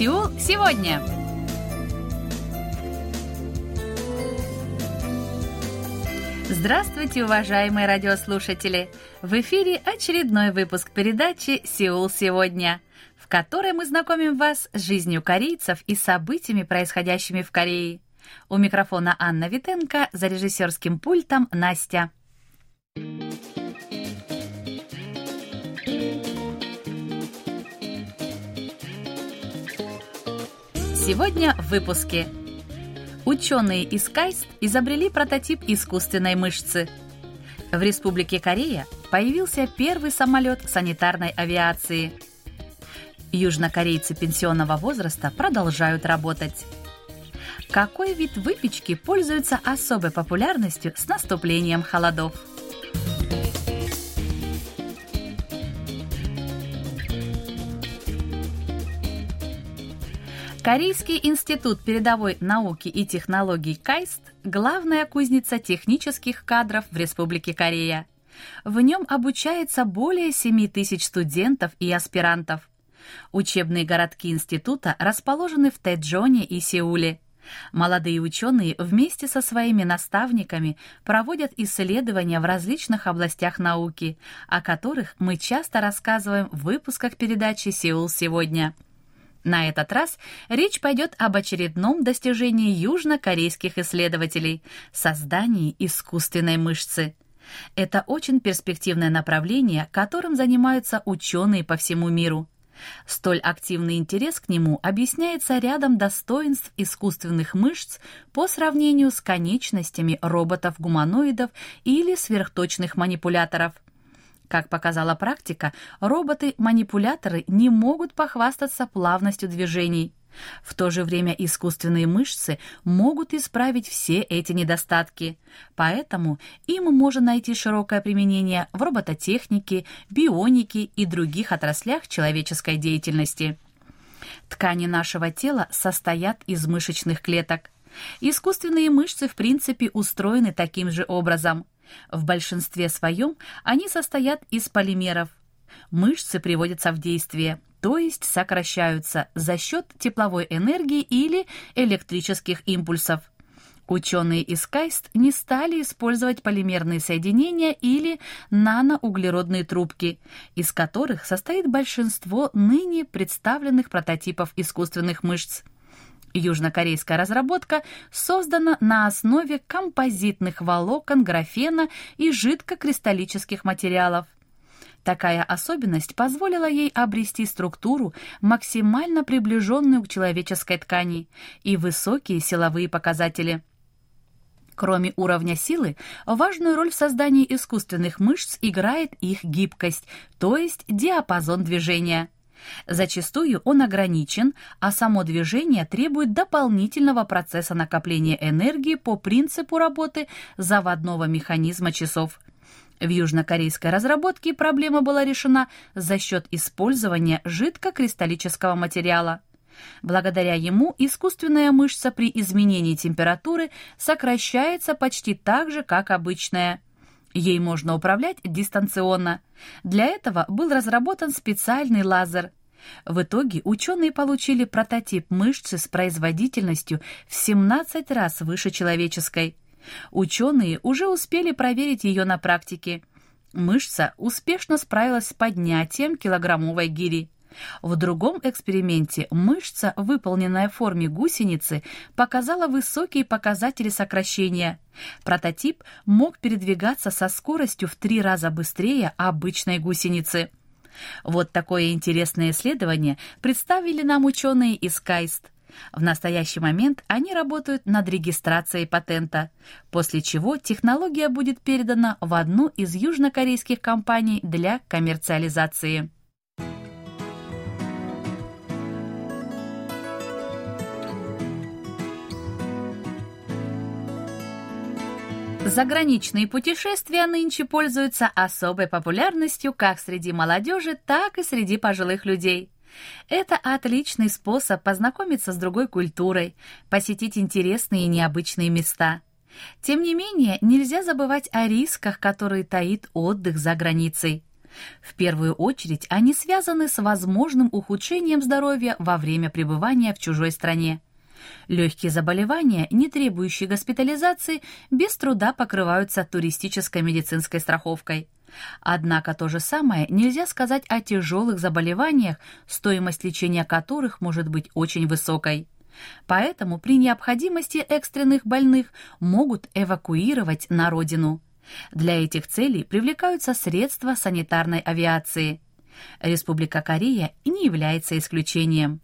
Сеул сегодня. Здравствуйте, уважаемые радиослушатели! В эфире очередной выпуск передачи «Сеул сегодня», в которой мы знакомим вас с жизнью корейцев и событиями, происходящими в Корее. У микрофона Анна Витенко, за режиссерским пультом Настя. Сегодня в выпуске. Ученые из КАЙСТ изобрели прототип искусственной мышцы. В Республике Корея появился первый самолет санитарной авиации. Южнокорейцы пенсионного возраста продолжают работать. Какой вид выпечки пользуется особой популярностью с наступлением холодов? Корейский институт передовой науки и технологий КАИСТ – главная кузница технических кадров в Республике Корея. В нем обучается более 7 тысяч студентов и аспирантов. Учебные городки института расположены в Тэджоне и Сеуле. Молодые ученые вместе со своими наставниками проводят исследования в различных областях науки, о которых мы часто рассказываем в выпусках передачи «Сеул сегодня». На этот раз речь пойдет об очередном достижении южнокорейских исследователей – создании искусственной мышцы. Это очень перспективное направление, которым занимаются ученые по всему миру. Столь активный интерес к нему объясняется рядом достоинств искусственных мышц по сравнению с конечностями роботов-гуманоидов или сверхточных манипуляторов – как показала практика, роботы-манипуляторы не могут похвастаться плавностью движений. В то же время искусственные мышцы могут исправить все эти недостатки. Поэтому им можно найти широкое применение в робототехнике, бионике и других отраслях человеческой деятельности. Ткани нашего тела состоят из мышечных клеток. Искусственные мышцы в принципе устроены таким же образом. В большинстве своем они состоят из полимеров. Мышцы приводятся в действие, то есть сокращаются за счет тепловой энергии или электрических импульсов. Ученые из КАЙСТ не стали использовать полимерные соединения или наноуглеродные трубки, из которых состоит большинство ныне представленных прототипов искусственных мышц. Южнокорейская разработка создана на основе композитных волокон графена и жидкокристаллических материалов. Такая особенность позволила ей обрести структуру, максимально приближенную к человеческой ткани, и высокие силовые показатели. Кроме уровня силы, важную роль в создании искусственных мышц играет их гибкость, то есть диапазон движения – Зачастую он ограничен, а само движение требует дополнительного процесса накопления энергии по принципу работы заводного механизма часов. В южнокорейской разработке проблема была решена за счет использования жидкокристаллического материала. Благодаря ему искусственная мышца при изменении температуры сокращается почти так же, как обычная. Ей можно управлять дистанционно. Для этого был разработан специальный лазер. В итоге ученые получили прототип мышцы с производительностью в 17 раз выше человеческой. Ученые уже успели проверить ее на практике. Мышца успешно справилась с поднятием килограммовой гири. В другом эксперименте мышца, выполненная в форме гусеницы, показала высокие показатели сокращения. Прототип мог передвигаться со скоростью в три раза быстрее обычной гусеницы. Вот такое интересное исследование представили нам ученые из КАИСТ. В настоящий момент они работают над регистрацией патента, после чего технология будет передана в одну из южнокорейских компаний для коммерциализации. Заграничные путешествия нынче пользуются особой популярностью как среди молодежи, так и среди пожилых людей. Это отличный способ познакомиться с другой культурой, посетить интересные и необычные места. Тем не менее, нельзя забывать о рисках, которые таит отдых за границей. В первую очередь они связаны с возможным ухудшением здоровья во время пребывания в чужой стране. Легкие заболевания, не требующие госпитализации, без труда покрываются туристической медицинской страховкой. Однако то же самое нельзя сказать о тяжелых заболеваниях, стоимость лечения которых может быть очень высокой. Поэтому при необходимости экстренных больных могут эвакуировать на родину. Для этих целей привлекаются средства санитарной авиации. Республика Корея не является исключением.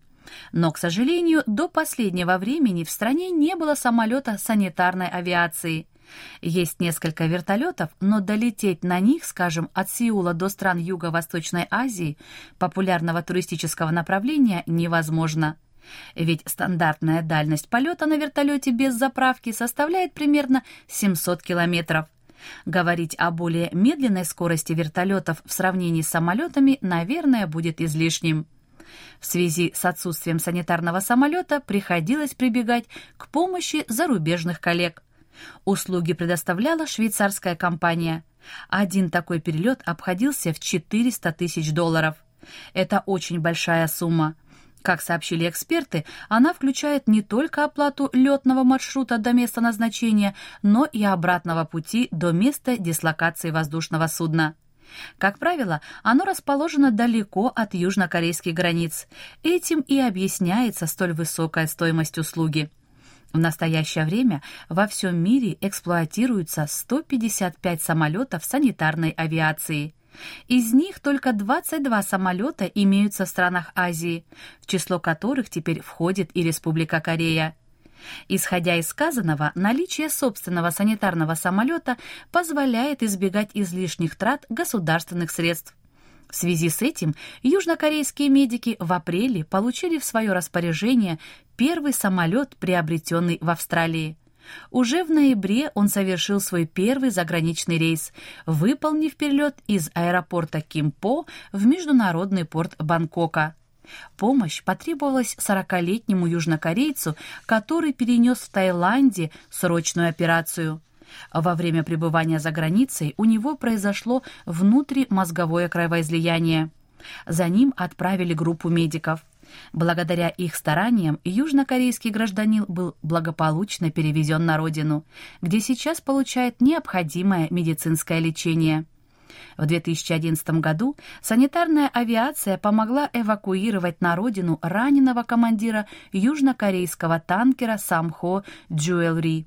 Но, к сожалению, до последнего времени в стране не было самолета санитарной авиации. Есть несколько вертолетов, но долететь на них, скажем, от Сеула до стран Юго-Восточной Азии, популярного туристического направления, невозможно. Ведь стандартная дальность полета на вертолете без заправки составляет примерно 700 километров. Говорить о более медленной скорости вертолетов в сравнении с самолетами, наверное, будет излишним. В связи с отсутствием санитарного самолета приходилось прибегать к помощи зарубежных коллег. Услуги предоставляла швейцарская компания. Один такой перелет обходился в 400 тысяч долларов. Это очень большая сумма. Как сообщили эксперты, она включает не только оплату летного маршрута до места назначения, но и обратного пути до места дислокации воздушного судна. Как правило, оно расположено далеко от южнокорейских границ. Этим и объясняется столь высокая стоимость услуги. В настоящее время во всем мире эксплуатируются 155 самолетов санитарной авиации. Из них только 22 самолета имеются в странах Азии, в число которых теперь входит и Республика Корея. Исходя из сказанного, наличие собственного санитарного самолета позволяет избегать излишних трат государственных средств. В связи с этим южнокорейские медики в апреле получили в свое распоряжение первый самолет, приобретенный в Австралии. Уже в ноябре он совершил свой первый заграничный рейс, выполнив перелет из аэропорта Кимпо в международный порт Бангкока. Помощь потребовалась 40-летнему южнокорейцу, который перенес в Таиланде срочную операцию. Во время пребывания за границей у него произошло внутримозговое кровоизлияние. За ним отправили группу медиков. Благодаря их стараниям южнокорейский гражданин был благополучно перевезен на родину, где сейчас получает необходимое медицинское лечение. В 2011 году санитарная авиация помогла эвакуировать на родину раненого командира южнокорейского танкера «Самхо Джуэлри»,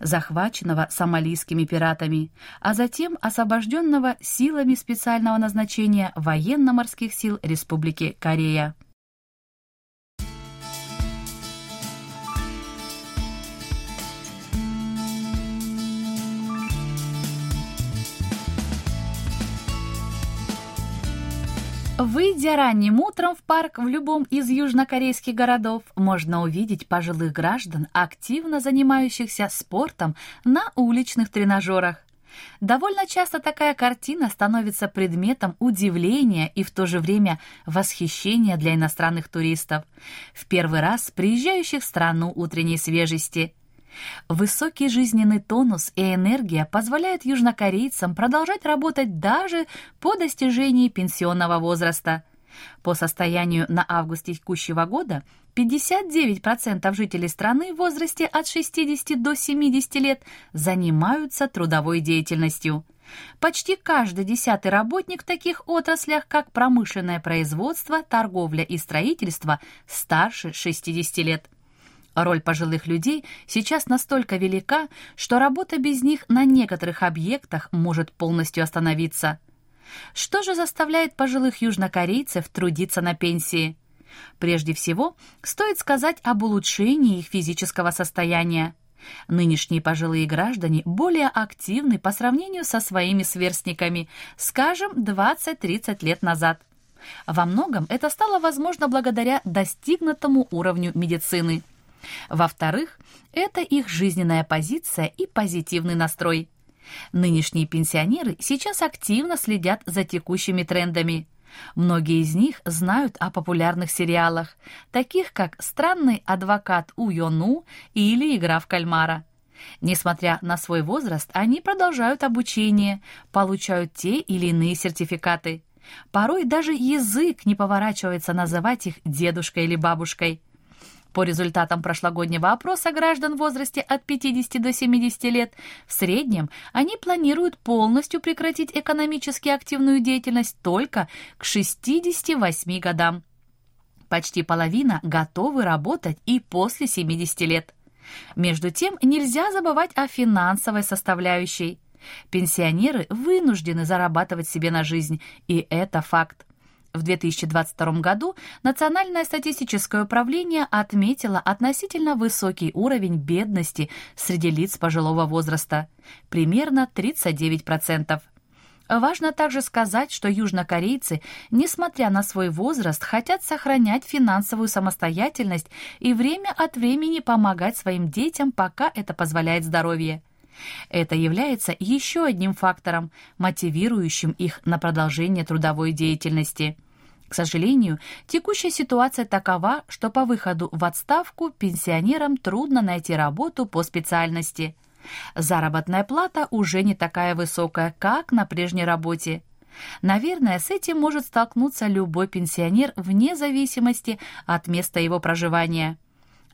захваченного сомалийскими пиратами, а затем освобожденного силами специального назначения военно-морских сил Республики Корея. Выйдя ранним утром в парк в любом из южнокорейских городов, можно увидеть пожилых граждан, активно занимающихся спортом на уличных тренажерах. Довольно часто такая картина становится предметом удивления и в то же время восхищения для иностранных туристов, в первый раз приезжающих в страну утренней свежести – Высокий жизненный тонус и энергия позволяют южнокорейцам продолжать работать даже по достижении пенсионного возраста. По состоянию на август текущего года 59% жителей страны в возрасте от 60 до 70 лет занимаются трудовой деятельностью. Почти каждый десятый работник в таких отраслях, как промышленное производство, торговля и строительство, старше 60 лет. Роль пожилых людей сейчас настолько велика, что работа без них на некоторых объектах может полностью остановиться. Что же заставляет пожилых южнокорейцев трудиться на пенсии? Прежде всего, стоит сказать об улучшении их физического состояния. Нынешние пожилые граждане более активны по сравнению со своими сверстниками, скажем, 20-30 лет назад. Во многом это стало возможно благодаря достигнутому уровню медицины – во-вторых, это их жизненная позиция и позитивный настрой. Нынешние пенсионеры сейчас активно следят за текущими трендами. Многие из них знают о популярных сериалах, таких как «Странный адвокат У Йону» или «Игра в кальмара». Несмотря на свой возраст, они продолжают обучение, получают те или иные сертификаты. Порой даже язык не поворачивается называть их дедушкой или бабушкой. По результатам прошлогоднего опроса граждан в возрасте от 50 до 70 лет, в среднем они планируют полностью прекратить экономически активную деятельность только к 68 годам. Почти половина готовы работать и после 70 лет. Между тем, нельзя забывать о финансовой составляющей. Пенсионеры вынуждены зарабатывать себе на жизнь, и это факт. В 2022 году Национальное статистическое управление отметило относительно высокий уровень бедности среди лиц пожилого возраста – примерно 39%. Важно также сказать, что южнокорейцы, несмотря на свой возраст, хотят сохранять финансовую самостоятельность и время от времени помогать своим детям, пока это позволяет здоровье. Это является еще одним фактором, мотивирующим их на продолжение трудовой деятельности. К сожалению, текущая ситуация такова, что по выходу в отставку пенсионерам трудно найти работу по специальности – Заработная плата уже не такая высокая, как на прежней работе. Наверное, с этим может столкнуться любой пенсионер вне зависимости от места его проживания.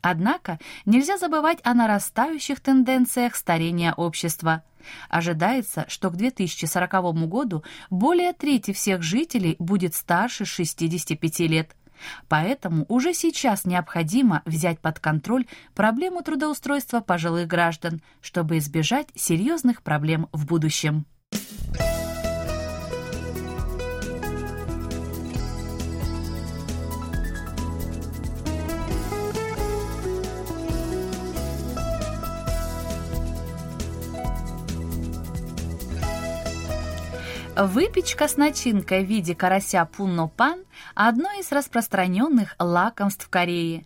Однако нельзя забывать о нарастающих тенденциях старения общества. Ожидается, что к 2040 году более трети всех жителей будет старше 65 лет – Поэтому уже сейчас необходимо взять под контроль проблему трудоустройства пожилых граждан, чтобы избежать серьезных проблем в будущем. Выпечка с начинкой в виде карася пунно-пан – одно из распространенных лакомств в Корее.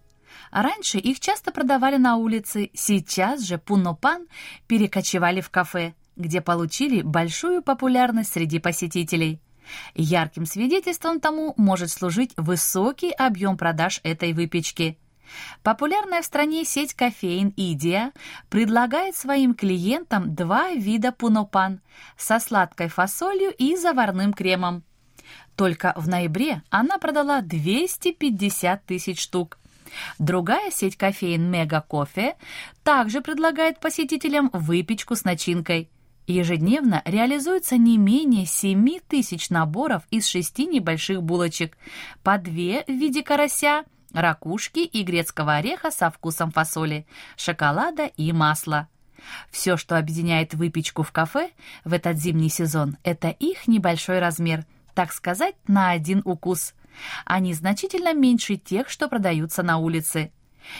Раньше их часто продавали на улице, сейчас же пунно-пан перекочевали в кафе, где получили большую популярность среди посетителей. Ярким свидетельством тому может служить высокий объем продаж этой выпечки – Популярная в стране сеть кофеин «Идия» предлагает своим клиентам два вида пунопан со сладкой фасолью и заварным кремом. Только в ноябре она продала 250 тысяч штук. Другая сеть кофеин «Мега Кофе» также предлагает посетителям выпечку с начинкой. Ежедневно реализуется не менее 7 тысяч наборов из шести небольших булочек, по две в виде карася – ракушки и грецкого ореха со вкусом фасоли, шоколада и масла. Все, что объединяет выпечку в кафе в этот зимний сезон, это их небольшой размер, так сказать, на один укус. Они значительно меньше тех, что продаются на улице.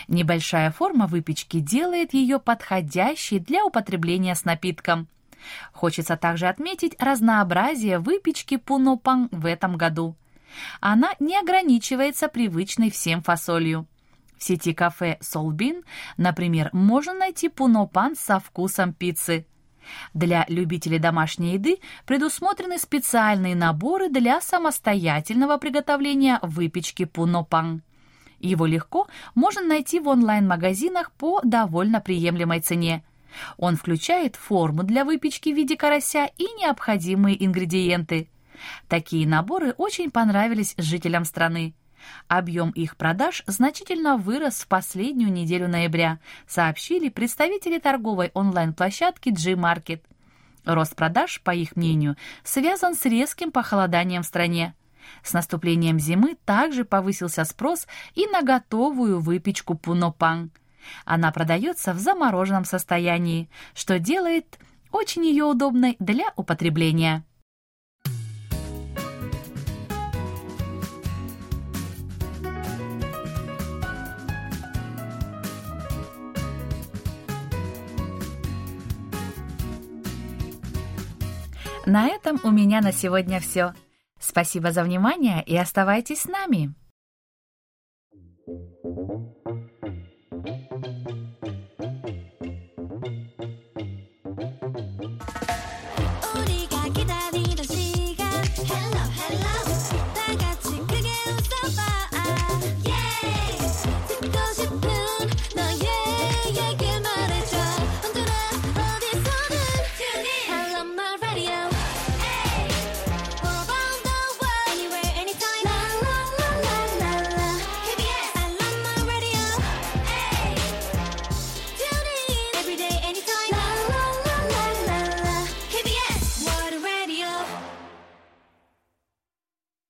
Небольшая форма выпечки делает ее подходящей для употребления с напитком. Хочется также отметить разнообразие выпечки пунопан в этом году – она не ограничивается привычной всем фасолью. В сети кафе Солбин, например, можно найти пунопан со вкусом пиццы. Для любителей домашней еды предусмотрены специальные наборы для самостоятельного приготовления выпечки пунопан. Его легко можно найти в онлайн-магазинах по довольно приемлемой цене. Он включает форму для выпечки в виде карася и необходимые ингредиенты – Такие наборы очень понравились жителям страны. Объем их продаж значительно вырос в последнюю неделю ноября, сообщили представители торговой онлайн-площадки G-Market. Рост продаж, по их мнению, связан с резким похолоданием в стране. С наступлением зимы также повысился спрос и на готовую выпечку пунопан. Она продается в замороженном состоянии, что делает очень ее удобной для употребления. На этом у меня на сегодня все. Спасибо за внимание и оставайтесь с нами.